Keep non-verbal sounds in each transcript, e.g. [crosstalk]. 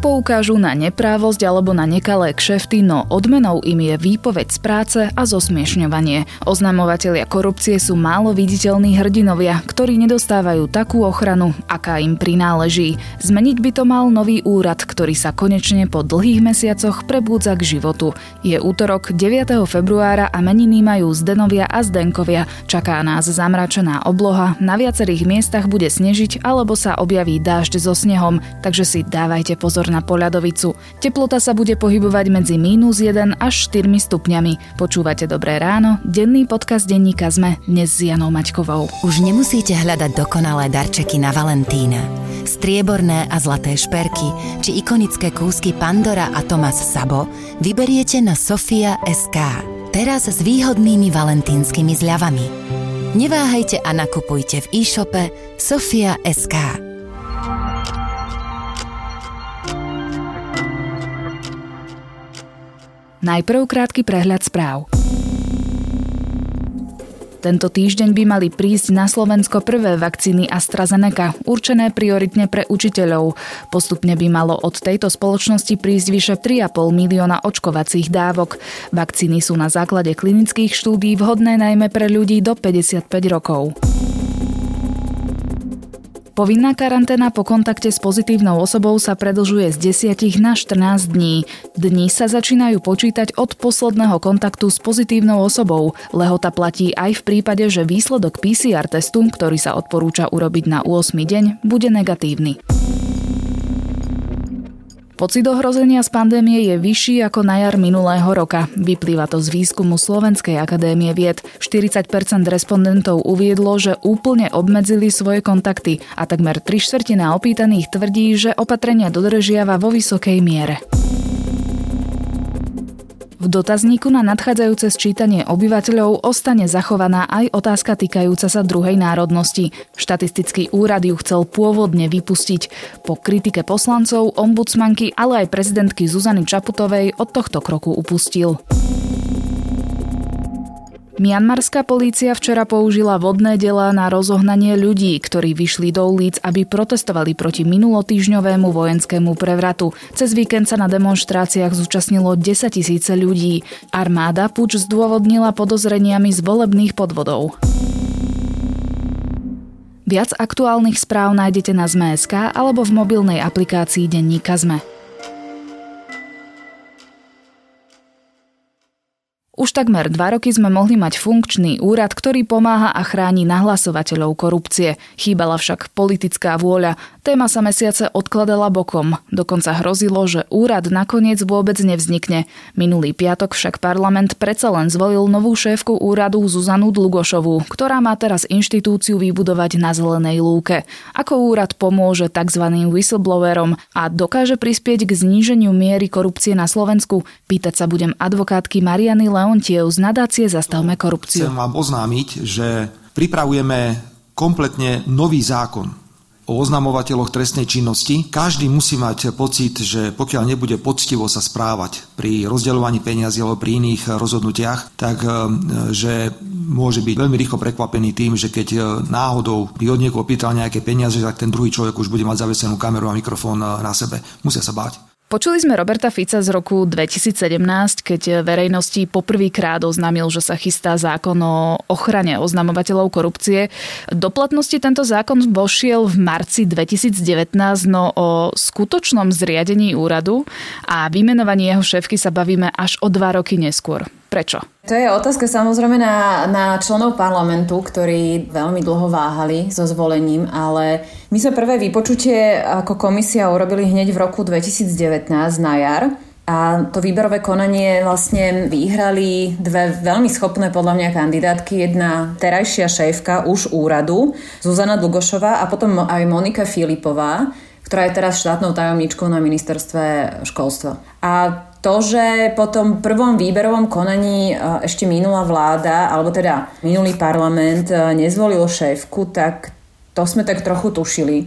Poukážu na neprávosť alebo na nekalé kšefty, no odmenou im je výpoveď z práce a zosmiešňovanie. Oznamovatelia korupcie sú málo viditeľní hrdinovia, ktorí nedostávajú takú ochranu, aká im prináleží. Zmeniť by to mal nový úrad, ktorý sa konečne po dlhých mesiacoch prebúdza k životu. Je útorok 9. februára a meniny majú Zdenovia a Zdenkovia. Čaká nás zamračená obloha, na viacerých miestach bude snežiť alebo sa objaví dážď so snehom, takže si dávajte pozor na poľadovicu. Teplota sa bude pohybovať medzi mínus 1 až 4 stupňami. Počúvate Dobré ráno, denný podcast denníka ZME dnes s Janou Maťkovou. Už nemusíte hľadať dokonalé darčeky na Valentína. Strieborné a zlaté šperky či ikonické kúsky Pandora a Thomas Sabo vyberiete na Sofia SK. Teraz s výhodnými valentínskymi zľavami. Neváhajte a nakupujte v e-shope Sofia Najprv krátky prehľad správ. Tento týždeň by mali prísť na Slovensko prvé vakcíny AstraZeneca, určené prioritne pre učiteľov. Postupne by malo od tejto spoločnosti prísť vyše 3,5 milióna očkovacích dávok. Vakcíny sú na základe klinických štúdí vhodné najmä pre ľudí do 55 rokov. Povinná karanténa po kontakte s pozitívnou osobou sa predlžuje z 10 na 14 dní. Dní sa začínajú počítať od posledného kontaktu s pozitívnou osobou. Lehota platí aj v prípade, že výsledok PCR testu, ktorý sa odporúča urobiť na 8 deň, bude negatívny. Pocit ohrozenia z pandémie je vyšší ako na jar minulého roka. Vyplýva to z výskumu Slovenskej akadémie vied. 40% respondentov uviedlo, že úplne obmedzili svoje kontakty a takmer 3 štvrtina opýtaných tvrdí, že opatrenia dodržiava vo vysokej miere. V dotazníku na nadchádzajúce sčítanie obyvateľov ostane zachovaná aj otázka týkajúca sa druhej národnosti. Štatistický úrad ju chcel pôvodne vypustiť. Po kritike poslancov, ombudsmanky, ale aj prezidentky Zuzany Čaputovej od tohto kroku upustil. Mianmarská polícia včera použila vodné delá na rozohnanie ľudí, ktorí vyšli do ulic, aby protestovali proti minulotýžňovému vojenskému prevratu. Cez víkend sa na demonstráciách zúčastnilo 10 tisíce ľudí. Armáda puč zdôvodnila podozreniami z volebných podvodov. Viac aktuálnych správ nájdete na Zme.sk alebo v mobilnej aplikácii Denníka Zme. Už takmer dva roky sme mohli mať funkčný úrad, ktorý pomáha a chráni nahlasovateľov korupcie. Chýbala však politická vôľa. Téma sa mesiace odkladala bokom. Dokonca hrozilo, že úrad nakoniec vôbec nevznikne. Minulý piatok však parlament predsa len zvolil novú šéfku úradu Zuzanu Dlugošovú, ktorá má teraz inštitúciu vybudovať na zelenej lúke. Ako úrad pomôže tzv. whistleblowerom a dokáže prispieť k zníženiu miery korupcie na Slovensku? Pýtať sa budem advokátky Mariany Leon Leontiev z nadácie Zastavme korupciu. Chcem vám oznámiť, že pripravujeme kompletne nový zákon o oznamovateľoch trestnej činnosti. Každý musí mať pocit, že pokiaľ nebude poctivo sa správať pri rozdeľovaní peniazy alebo pri iných rozhodnutiach, tak e, že môže byť veľmi rýchlo prekvapený tým, že keď e, náhodou by od niekoho pýtal nejaké peniaze, tak ten druhý človek už bude mať zavesenú kameru a mikrofón e, na sebe. Musia sa báť. Počuli sme Roberta Fica z roku 2017, keď verejnosti poprvýkrát oznámil, že sa chystá zákon o ochrane oznamovateľov korupcie. Do platnosti tento zákon vošiel v marci 2019, no o skutočnom zriadení úradu a vymenovaní jeho šéfky sa bavíme až o dva roky neskôr. Prečo? To je otázka samozrejme na, na členov parlamentu, ktorí veľmi dlho váhali so zvolením, ale my sme prvé vypočutie ako komisia urobili hneď v roku 2019 na jar. A to výberové konanie vlastne vyhrali dve veľmi schopné podľa mňa kandidátky. Jedna terajšia šéfka už úradu, Zuzana Dlugošová a potom aj Monika Filipová, ktorá je teraz štátnou tajomníčkou na ministerstve školstva. A to, že po tom prvom výberovom konaní e, ešte minulá vláda, alebo teda minulý parlament e, nezvolil šéfku, tak to sme tak trochu tušili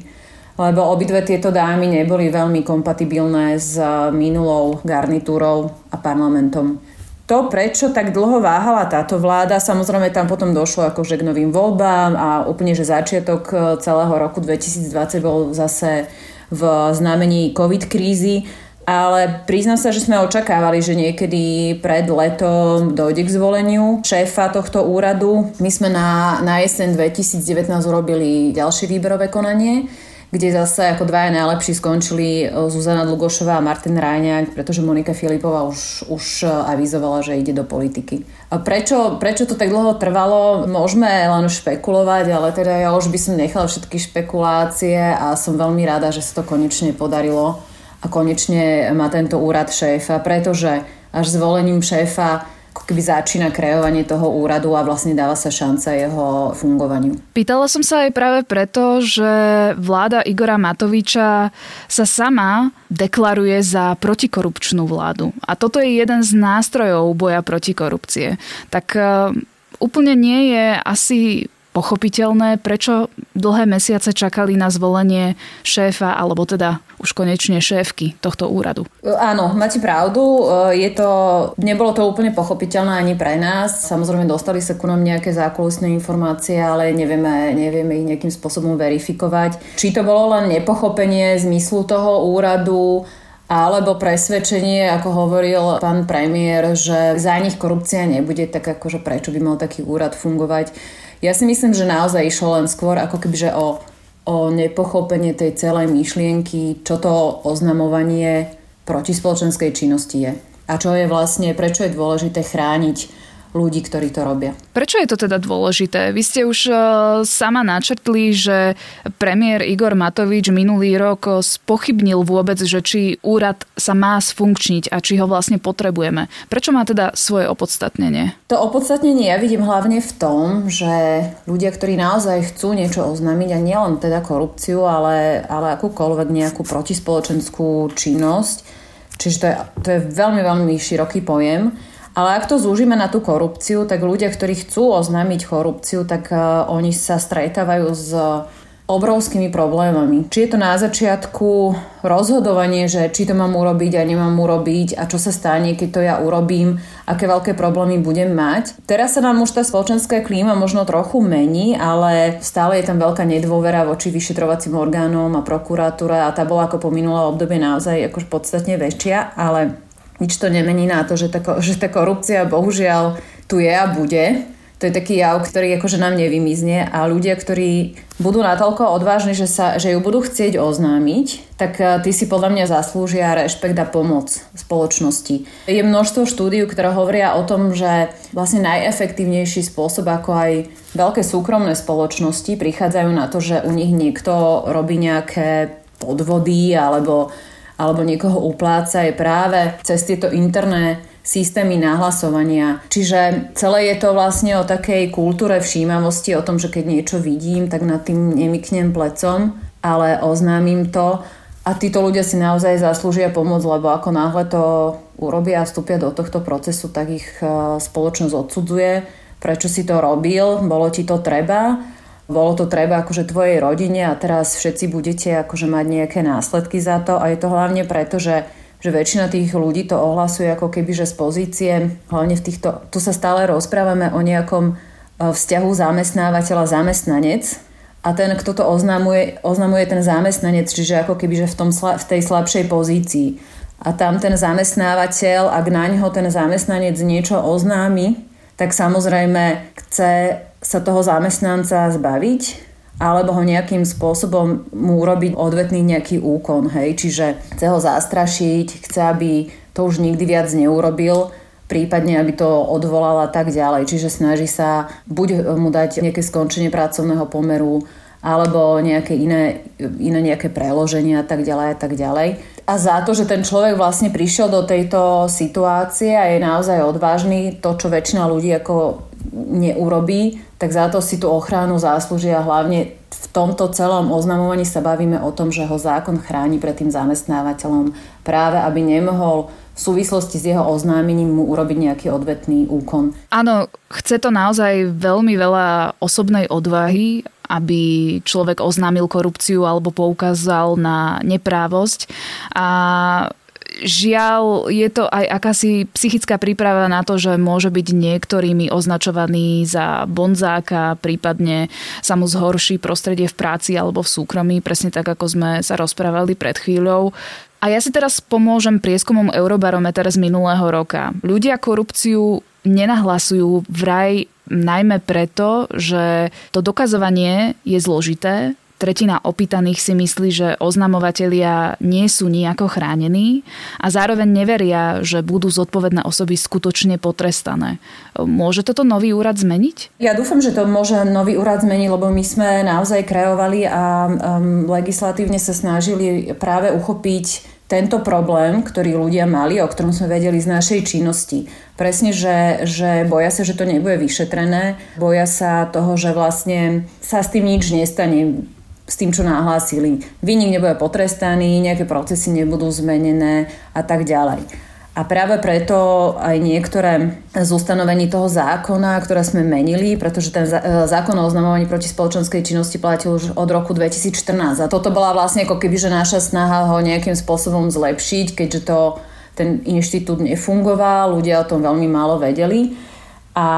lebo obidve tieto dámy neboli veľmi kompatibilné s e, minulou garnitúrou a parlamentom. To, prečo tak dlho váhala táto vláda, samozrejme tam potom došlo akože k novým voľbám a úplne, že začiatok celého roku 2020 bol zase v znamení COVID krízy, ale priznám sa, že sme očakávali, že niekedy pred letom dojde k zvoleniu šéfa tohto úradu. My sme na, na jeseň 2019 urobili ďalšie výberové konanie, kde zase ako dvaja najlepší skončili Zuzana Dlugošová a Martin Ráňák, pretože Monika Filipová už, už avizovala, že ide do politiky. A prečo, prečo to tak dlho trvalo? Môžeme len špekulovať, ale teda ja už by som nechala všetky špekulácie a som veľmi rada, že sa to konečne podarilo a konečne má tento úrad šéfa, pretože až zvolením šéfa keby začína kreovanie toho úradu a vlastne dáva sa šanca jeho fungovaniu. Pýtala som sa aj práve preto, že vláda Igora Matoviča sa sama deklaruje za protikorupčnú vládu. A toto je jeden z nástrojov boja proti korupcie. Tak uh, úplne nie je asi pochopiteľné, prečo dlhé mesiace čakali na zvolenie šéfa, alebo teda už konečne šéfky tohto úradu. Áno, máte pravdu. Je to, nebolo to úplne pochopiteľné ani pre nás. Samozrejme dostali sa ku nám nejaké zákulisné informácie, ale nevieme, nevieme ich nejakým spôsobom verifikovať. Či to bolo len nepochopenie zmyslu toho úradu, alebo presvedčenie, ako hovoril pán premiér, že za nich korupcia nebude, tak akože prečo by mal taký úrad fungovať. Ja si myslím, že naozaj išlo len skôr ako kebyže o, o nepochopenie tej celej myšlienky, čo to oznamovanie protispoločenskej činnosti je. A čo je vlastne, prečo je dôležité chrániť ľudí, ktorí to robia. Prečo je to teda dôležité? Vy ste už uh, sama načrtli, že premiér Igor Matovič minulý rok spochybnil vôbec, že či úrad sa má sfunkčniť a či ho vlastne potrebujeme. Prečo má teda svoje opodstatnenie? To opodstatnenie ja vidím hlavne v tom, že ľudia, ktorí naozaj chcú niečo oznámiť a nielen teda korupciu, ale, ale akúkoľvek nejakú protispoločenskú činnosť, čiže to je, to je veľmi, veľmi široký pojem, ale ak to zúžime na tú korupciu, tak ľudia, ktorí chcú oznámiť korupciu, tak uh, oni sa stretávajú s obrovskými problémami. Či je to na začiatku rozhodovanie, že či to mám urobiť a nemám urobiť a čo sa stane, keď to ja urobím, aké veľké problémy budem mať. Teraz sa nám už tá spoločenská klíma možno trochu mení, ale stále je tam veľká nedôvera voči vyšetrovacím orgánom a prokuratúre a tá bola ako po minulé obdobie naozaj akož podstatne väčšia, ale nič to nemení na to, že tá, že tá korupcia bohužiaľ tu je a bude. To je taký jav, ktorý akože nám nevymizne a ľudia, ktorí budú natoľko odvážni, že, sa, že ju budú chcieť oznámiť, tak eh, tí si podľa mňa zaslúžia rešpekt a pomoc spoločnosti. Je množstvo štúdií, ktoré hovoria o tom, že vlastne najefektívnejší spôsob, ako aj veľké súkromné spoločnosti prichádzajú na to, že u nich niekto robí nejaké podvody alebo alebo niekoho upláca je práve cez tieto interné systémy nahlasovania. Čiže celé je to vlastne o takej kultúre všímavosti, o tom, že keď niečo vidím, tak nad tým nemyknem plecom, ale oznámim to a títo ľudia si naozaj zaslúžia pomoc, lebo ako náhle to urobia a vstúpia do tohto procesu, tak ich e, spoločnosť odsudzuje, prečo si to robil, bolo ti to treba bolo to treba akože tvojej rodine a teraz všetci budete akože mať nejaké následky za to a je to hlavne preto, že že väčšina tých ľudí to ohlasuje ako keby, že z pozície, hlavne v týchto, tu sa stále rozprávame o nejakom e, vzťahu zamestnávateľa-zamestnanec a ten, kto to oznamuje, oznamuje ten zamestnanec, čiže ako keby, že v, tom, v tej slabšej pozícii. A tam ten zamestnávateľ, ak na ňo ten zamestnanec niečo oznámi, tak samozrejme chce sa toho zamestnanca zbaviť alebo ho nejakým spôsobom mu urobiť odvetný nejaký úkon, hej, čiže chce ho zastrašiť, chce, aby to už nikdy viac neurobil, prípadne aby to odvolal tak ďalej. Čiže snaží sa buď mu dať nejaké skončenie pracovného pomeru, alebo nejaké iné, iné nejaké preloženia a tak ďalej a tak ďalej. A za to, že ten človek vlastne prišiel do tejto situácie a je naozaj odvážny, to, čo väčšina ľudí ako neurobí, tak za to si tú ochranu zaslúžia hlavne v tomto celom oznamovaní sa bavíme o tom, že ho zákon chráni pred tým zamestnávateľom práve, aby nemohol v súvislosti s jeho oznámením mu urobiť nejaký odvetný úkon. Áno, chce to naozaj veľmi veľa osobnej odvahy, aby človek oznámil korupciu alebo poukázal na neprávosť. A žiaľ, je to aj akási psychická príprava na to, že môže byť niektorými označovaný za bonzáka, prípadne sa mu zhorší prostredie v práci alebo v súkromí, presne tak, ako sme sa rozprávali pred chvíľou. A ja si teraz pomôžem prieskumom Eurobarometer z minulého roka. Ľudia korupciu nenahlasujú vraj najmä preto, že to dokazovanie je zložité, tretina opýtaných si myslí, že oznamovatelia nie sú nejako chránení a zároveň neveria, že budú zodpovedné osoby skutočne potrestané. Môže toto nový úrad zmeniť? Ja dúfam, že to môže nový úrad zmeniť, lebo my sme naozaj kreovali a um, legislatívne sa snažili práve uchopiť tento problém, ktorý ľudia mali, o ktorom sme vedeli z našej činnosti. Presne, že, že boja sa, že to nebude vyšetrené, boja sa toho, že vlastne sa s tým nič nestane s tým, čo nahlásili. Vinník nebude potrestaný, nejaké procesy nebudú zmenené a tak ďalej. A práve preto aj niektoré z ustanovení toho zákona, ktoré sme menili, pretože ten e, zákon o oznamovaní proti spoločenskej činnosti platil už od roku 2014. A toto bola vlastne ako keby, že naša snaha ho nejakým spôsobom zlepšiť, keďže to ten inštitút nefungoval, ľudia o tom veľmi málo vedeli a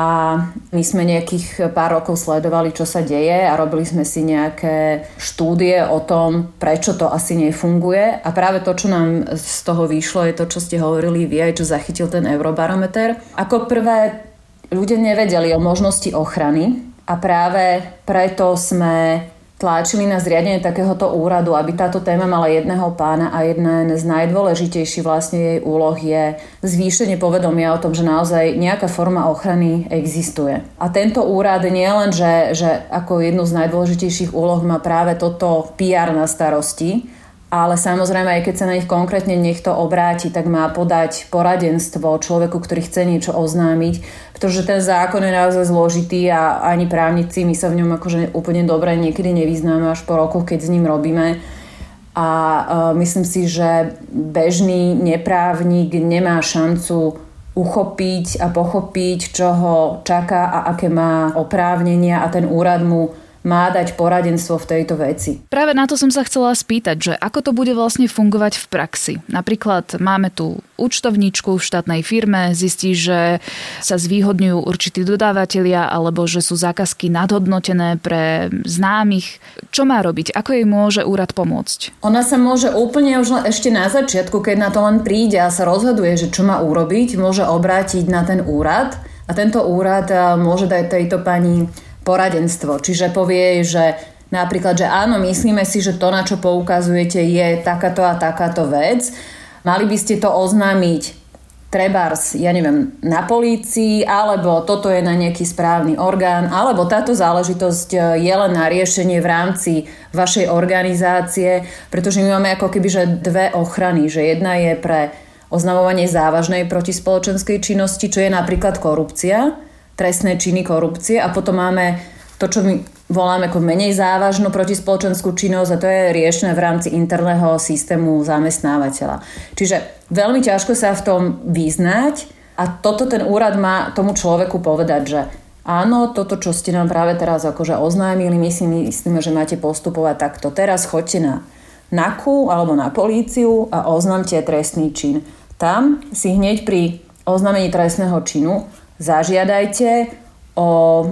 my sme nejakých pár rokov sledovali, čo sa deje a robili sme si nejaké štúdie o tom, prečo to asi nefunguje a práve to, čo nám z toho vyšlo, je to, čo ste hovorili vy, aj čo zachytil ten Eurobarometer. Ako prvé, ľudia nevedeli o možnosti ochrany a práve preto sme tlačili na zriadenie takéhoto úradu, aby táto téma mala jedného pána a jeden z najdôležitejších vlastne jej úloh je zvýšenie povedomia o tom, že naozaj nejaká forma ochrany existuje. A tento úrad nie len, že, že ako jednu z najdôležitejších úloh má práve toto PR na starosti, ale samozrejme, aj keď sa na nich konkrétne niekto obráti, tak má podať poradenstvo človeku, ktorý chce niečo oznámiť, pretože ten zákon je naozaj zložitý a ani právnici, my sa v ňom akože úplne dobre niekedy nevyznáme až po rokoch, keď s ním robíme. A uh, myslím si, že bežný neprávnik nemá šancu uchopiť a pochopiť, čo ho čaká a aké má oprávnenia a ten úrad mu má dať poradenstvo v tejto veci. Práve na to som sa chcela spýtať, že ako to bude vlastne fungovať v praxi. Napríklad máme tu účtovníčku v štátnej firme, zistí, že sa zvýhodňujú určití dodávateľia alebo že sú zákazky nadhodnotené pre známych. Čo má robiť? Ako jej môže úrad pomôcť? Ona sa môže úplne už ešte na začiatku, keď na to len príde a sa rozhoduje, že čo má urobiť, môže obrátiť na ten úrad a tento úrad môže dať tejto pani poradenstvo. Čiže povie, že napríklad, že áno, myslíme si, že to, na čo poukazujete, je takáto a takáto vec. Mali by ste to oznámiť trebárs, ja neviem, na polícii, alebo toto je na nejaký správny orgán, alebo táto záležitosť e, je len na riešenie v rámci vašej organizácie, pretože my máme ako keby že dve ochrany, že jedna je pre oznamovanie závažnej protispoločenskej činnosti, čo je napríklad korupcia, trestné činy korupcie a potom máme to, čo my voláme ako menej závažnú protispoločenskú činnosť a to je riešené v rámci interného systému zamestnávateľa. Čiže veľmi ťažko sa v tom vyznať a toto ten úrad má tomu človeku povedať, že áno, toto, čo ste nám práve teraz akože oznámili, my si myslíme, že máte postupovať takto. Teraz choďte na NAKU alebo na políciu a oznámte trestný čin. Tam si hneď pri oznámení trestného činu zažiadajte o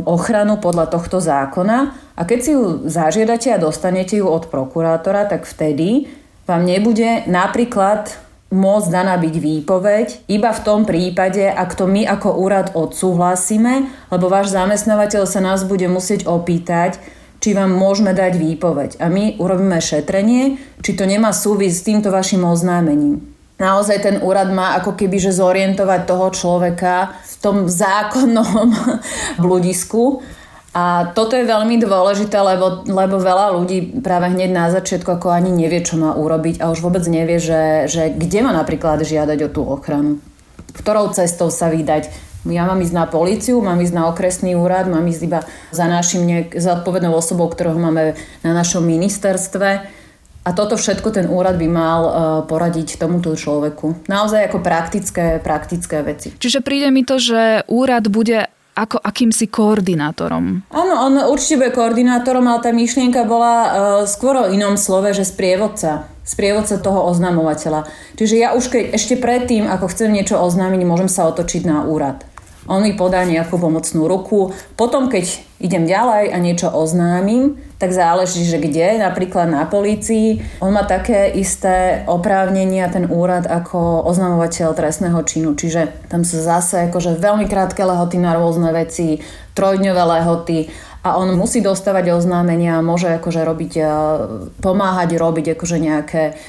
ochranu podľa tohto zákona a keď si ju zažiadate a dostanete ju od prokurátora, tak vtedy vám nebude napríklad môcť daná byť výpoveď iba v tom prípade, ak to my ako úrad odsúhlasíme, lebo váš zamestnávateľ sa nás bude musieť opýtať, či vám môžeme dať výpoveď. A my urobíme šetrenie, či to nemá súvisť s týmto vašim oznámením naozaj ten úrad má ako keby že zorientovať toho človeka v tom zákonnom [laughs] bludisku. A toto je veľmi dôležité, lebo, lebo veľa ľudí práve hneď na začiatku ako ani nevie, čo má urobiť a už vôbec nevie, že, že kde má napríklad žiadať o tú ochranu. Ktorou cestou sa vydať. Ja mám ísť na políciu, mám ísť na okresný úrad, mám ísť iba za našim nejak, zodpovednou osobou, ktorého máme na našom ministerstve a toto všetko ten úrad by mal uh, poradiť tomuto človeku. Naozaj ako praktické, praktické veci. Čiže príde mi to, že úrad bude ako akýmsi koordinátorom. Áno, on určite bude koordinátorom, ale tá myšlienka bola uh, skôr o inom slove, že sprievodca. sprievodca toho oznamovateľa. Čiže ja už keď ešte predtým, ako chcem niečo oznámiť, môžem sa otočiť na úrad. On mi podá nejakú pomocnú ruku. Potom, keď idem ďalej a niečo oznámim, tak záleží, že kde, napríklad na polícii. On má také isté oprávnenia, ten úrad, ako oznamovateľ trestného činu. Čiže tam sa zase akože veľmi krátke lehoty na rôzne veci, trojdňové lehoty a on musí dostávať oznámenia, môže akože robiť, e, pomáhať robiť akože nejaké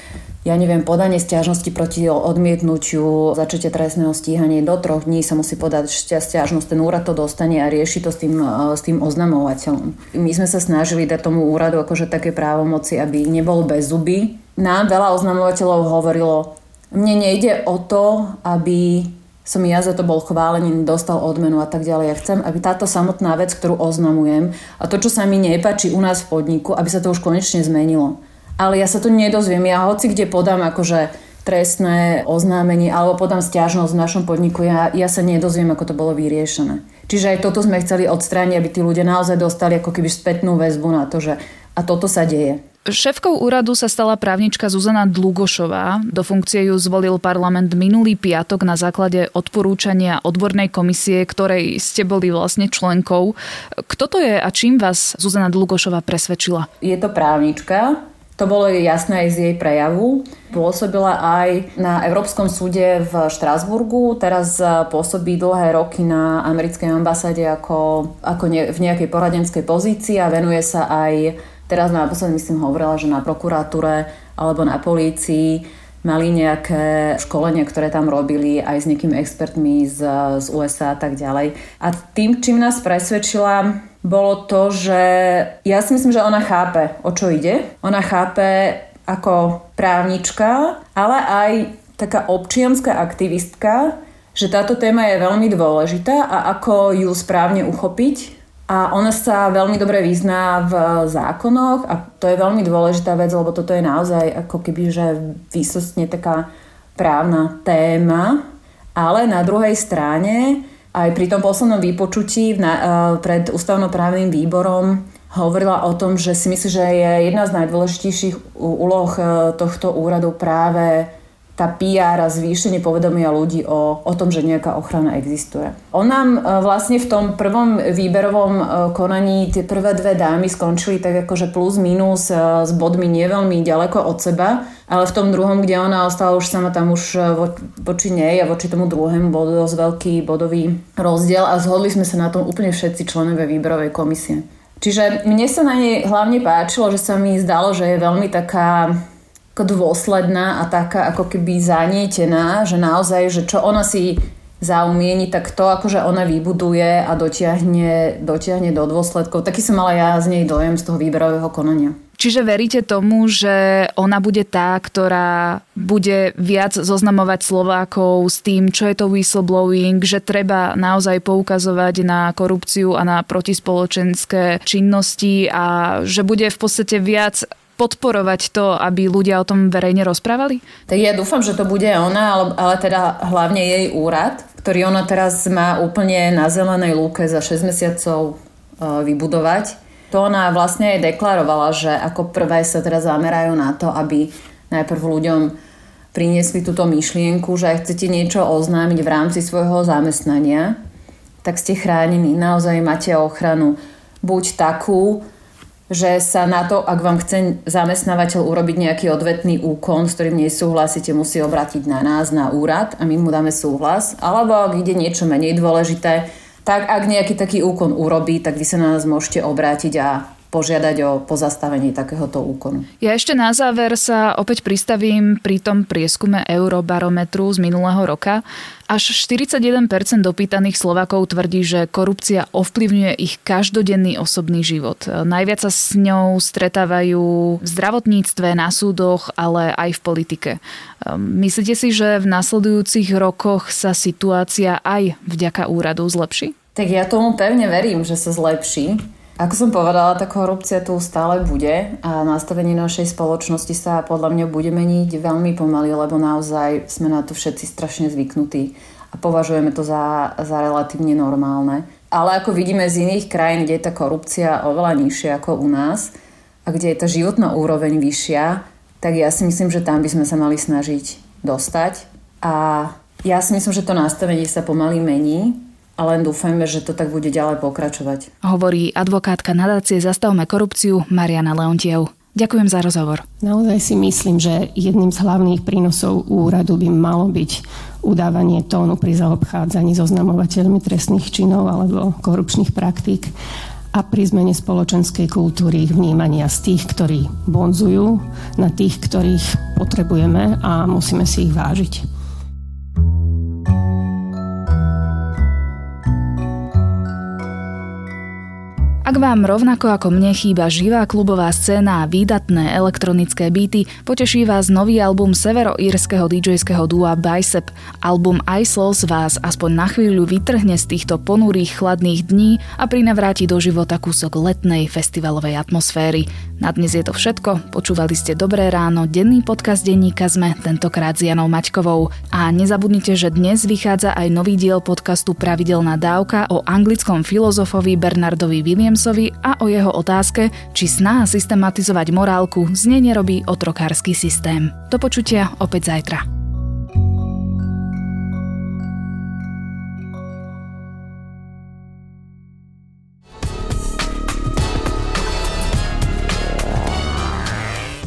ja neviem, podanie stiažnosti proti odmietnutiu začatia trestného stíhania do troch dní sa musí podať stiažnosť, ten úrad to dostane a rieši to s tým, e, s tým oznamovateľom. My sme sa snažili dať tomu úradu akože také právomoci, aby nebol bez zuby. Nám veľa oznamovateľov hovorilo, mne nejde o to, aby som ja za to bol chválený, dostal odmenu a tak ďalej. Ja chcem, aby táto samotná vec, ktorú oznamujem a to, čo sa mi nepáči u nás v podniku, aby sa to už konečne zmenilo. Ale ja sa to nedozviem. Ja hoci kde podám akože trestné oznámenie alebo podám stiažnosť v našom podniku, ja, ja sa nedozviem, ako to bolo vyriešené. Čiže aj toto sme chceli odstrániť, aby tí ľudia naozaj dostali ako keby spätnú väzbu na to, že a toto sa deje. Šéfkou úradu sa stala právnička Zuzana Dlugošová. Do funkcie ju zvolil parlament minulý piatok na základe odporúčania odbornej komisie, ktorej ste boli vlastne členkou. Kto to je a čím vás Zuzana Dlugošová presvedčila? Je to právnička, to bolo jasné aj z jej prejavu. Pôsobila aj na Európskom súde v Štrásburgu, teraz pôsobí dlhé roky na americkej ambasáde ako, ako ne, v nejakej poradenskej pozícii a venuje sa aj Teraz naposledy myslím hovorila, že na prokuratúre alebo na polícii mali nejaké školenia, ktoré tam robili aj s nejakými expertmi z, z USA a tak ďalej. A tým, čím nás presvedčila, bolo to, že ja si myslím, že ona chápe, o čo ide. Ona chápe ako právnička, ale aj taká občianská aktivistka, že táto téma je veľmi dôležitá a ako ju správne uchopiť a ona sa veľmi dobre vyzná v zákonoch a to je veľmi dôležitá vec, lebo toto je naozaj ako keby, že výsostne taká právna téma. Ale na druhej strane aj pri tom poslednom vypočutí na, uh, pred ústavnoprávnym výborom hovorila o tom, že si myslí, že je jedna z najdôležitejších úloh uh, tohto úradu práve tá PR a zvýšenie povedomia ľudí o, o tom, že nejaká ochrana existuje. On nám e, vlastne v tom prvom výberovom e, konaní tie prvé dve dámy skončili tak akože plus minus e, s bodmi nie veľmi ďaleko od seba, ale v tom druhom, kde ona ostala už sama tam už vo, voči nej a voči tomu druhému bol dosť veľký bodový rozdiel a zhodli sme sa na tom úplne všetci členové výberovej komisie. Čiže mne sa na nej hlavne páčilo, že sa mi zdalo, že je veľmi taká dôsledná a taká ako keby zanietená, že naozaj, že čo ona si zaumieni, tak to akože ona vybuduje a dotiahne, dotiahne do dôsledkov. Taký som mala ja z nej dojem z toho výberového konania. Čiže veríte tomu, že ona bude tá, ktorá bude viac zoznamovať Slovákov s tým, čo je to whistleblowing, že treba naozaj poukazovať na korupciu a na protispoločenské činnosti a že bude v podstate viac podporovať to, aby ľudia o tom verejne rozprávali? Tak ja dúfam, že to bude ona, ale, ale teda hlavne jej úrad, ktorý ona teraz má úplne na zelenej lúke za 6 mesiacov e, vybudovať. To ona vlastne aj deklarovala, že ako prvé sa teraz zamerajú na to, aby najprv ľuďom priniesli túto myšlienku, že ak chcete niečo oznámiť v rámci svojho zamestnania, tak ste chránení. Naozaj máte ochranu buď takú, že sa na to, ak vám chce zamestnávateľ urobiť nejaký odvetný úkon, s ktorým nesúhlasíte, musí obrátiť na nás, na úrad a my mu dáme súhlas. Alebo ak ide niečo menej dôležité, tak ak nejaký taký úkon urobí, tak vy sa na nás môžete obrátiť a požiadať o pozastavenie takéhoto úkonu. Ja ešte na záver sa opäť pristavím pri tom prieskume Eurobarometru z minulého roka. Až 41% dopýtaných Slovakov tvrdí, že korupcia ovplyvňuje ich každodenný osobný život. Najviac sa s ňou stretávajú v zdravotníctve, na súdoch, ale aj v politike. Myslíte si, že v nasledujúcich rokoch sa situácia aj vďaka úradu zlepší? Tak ja tomu pevne verím, že sa zlepší. Ako som povedala, tá korupcia tu stále bude a nastavenie našej spoločnosti sa podľa mňa bude meniť veľmi pomaly, lebo naozaj sme na to všetci strašne zvyknutí a považujeme to za, za relatívne normálne. Ale ako vidíme z iných krajín, kde je tá korupcia oveľa nižšia ako u nás a kde je tá životná úroveň vyššia, tak ja si myslím, že tam by sme sa mali snažiť dostať. A ja si myslím, že to nastavenie sa pomaly mení a len dúfajme, že to tak bude ďalej pokračovať. Hovorí advokátka nadácie Zastavme korupciu Mariana Leontiev. Ďakujem za rozhovor. Naozaj si myslím, že jedným z hlavných prínosov úradu by malo byť udávanie tónu pri zaobchádzaní so znamovateľmi trestných činov alebo korupčných praktík a pri zmene spoločenskej kultúry vnímania z tých, ktorí bonzujú, na tých, ktorých potrebujeme a musíme si ich vážiť. Ak vám rovnako ako mne chýba živá klubová scéna a výdatné elektronické beaty, poteší vás nový album severoírskeho DJského dua Bicep. Album Isles vás aspoň na chvíľu vytrhne z týchto ponurých chladných dní a prinavráti do života kúsok letnej festivalovej atmosféry. Na dnes je to všetko, počúvali ste Dobré ráno, denný podcast denníka sme, tentokrát s Janou Maťkovou. A nezabudnite, že dnes vychádza aj nový diel podcastu Pravidelná dávka o anglickom filozofovi Bernardovi Williams Williamsovi a o jeho otázke, či snaha systematizovať morálku z nej nerobí otrokársky systém. Do počutia opäť zajtra.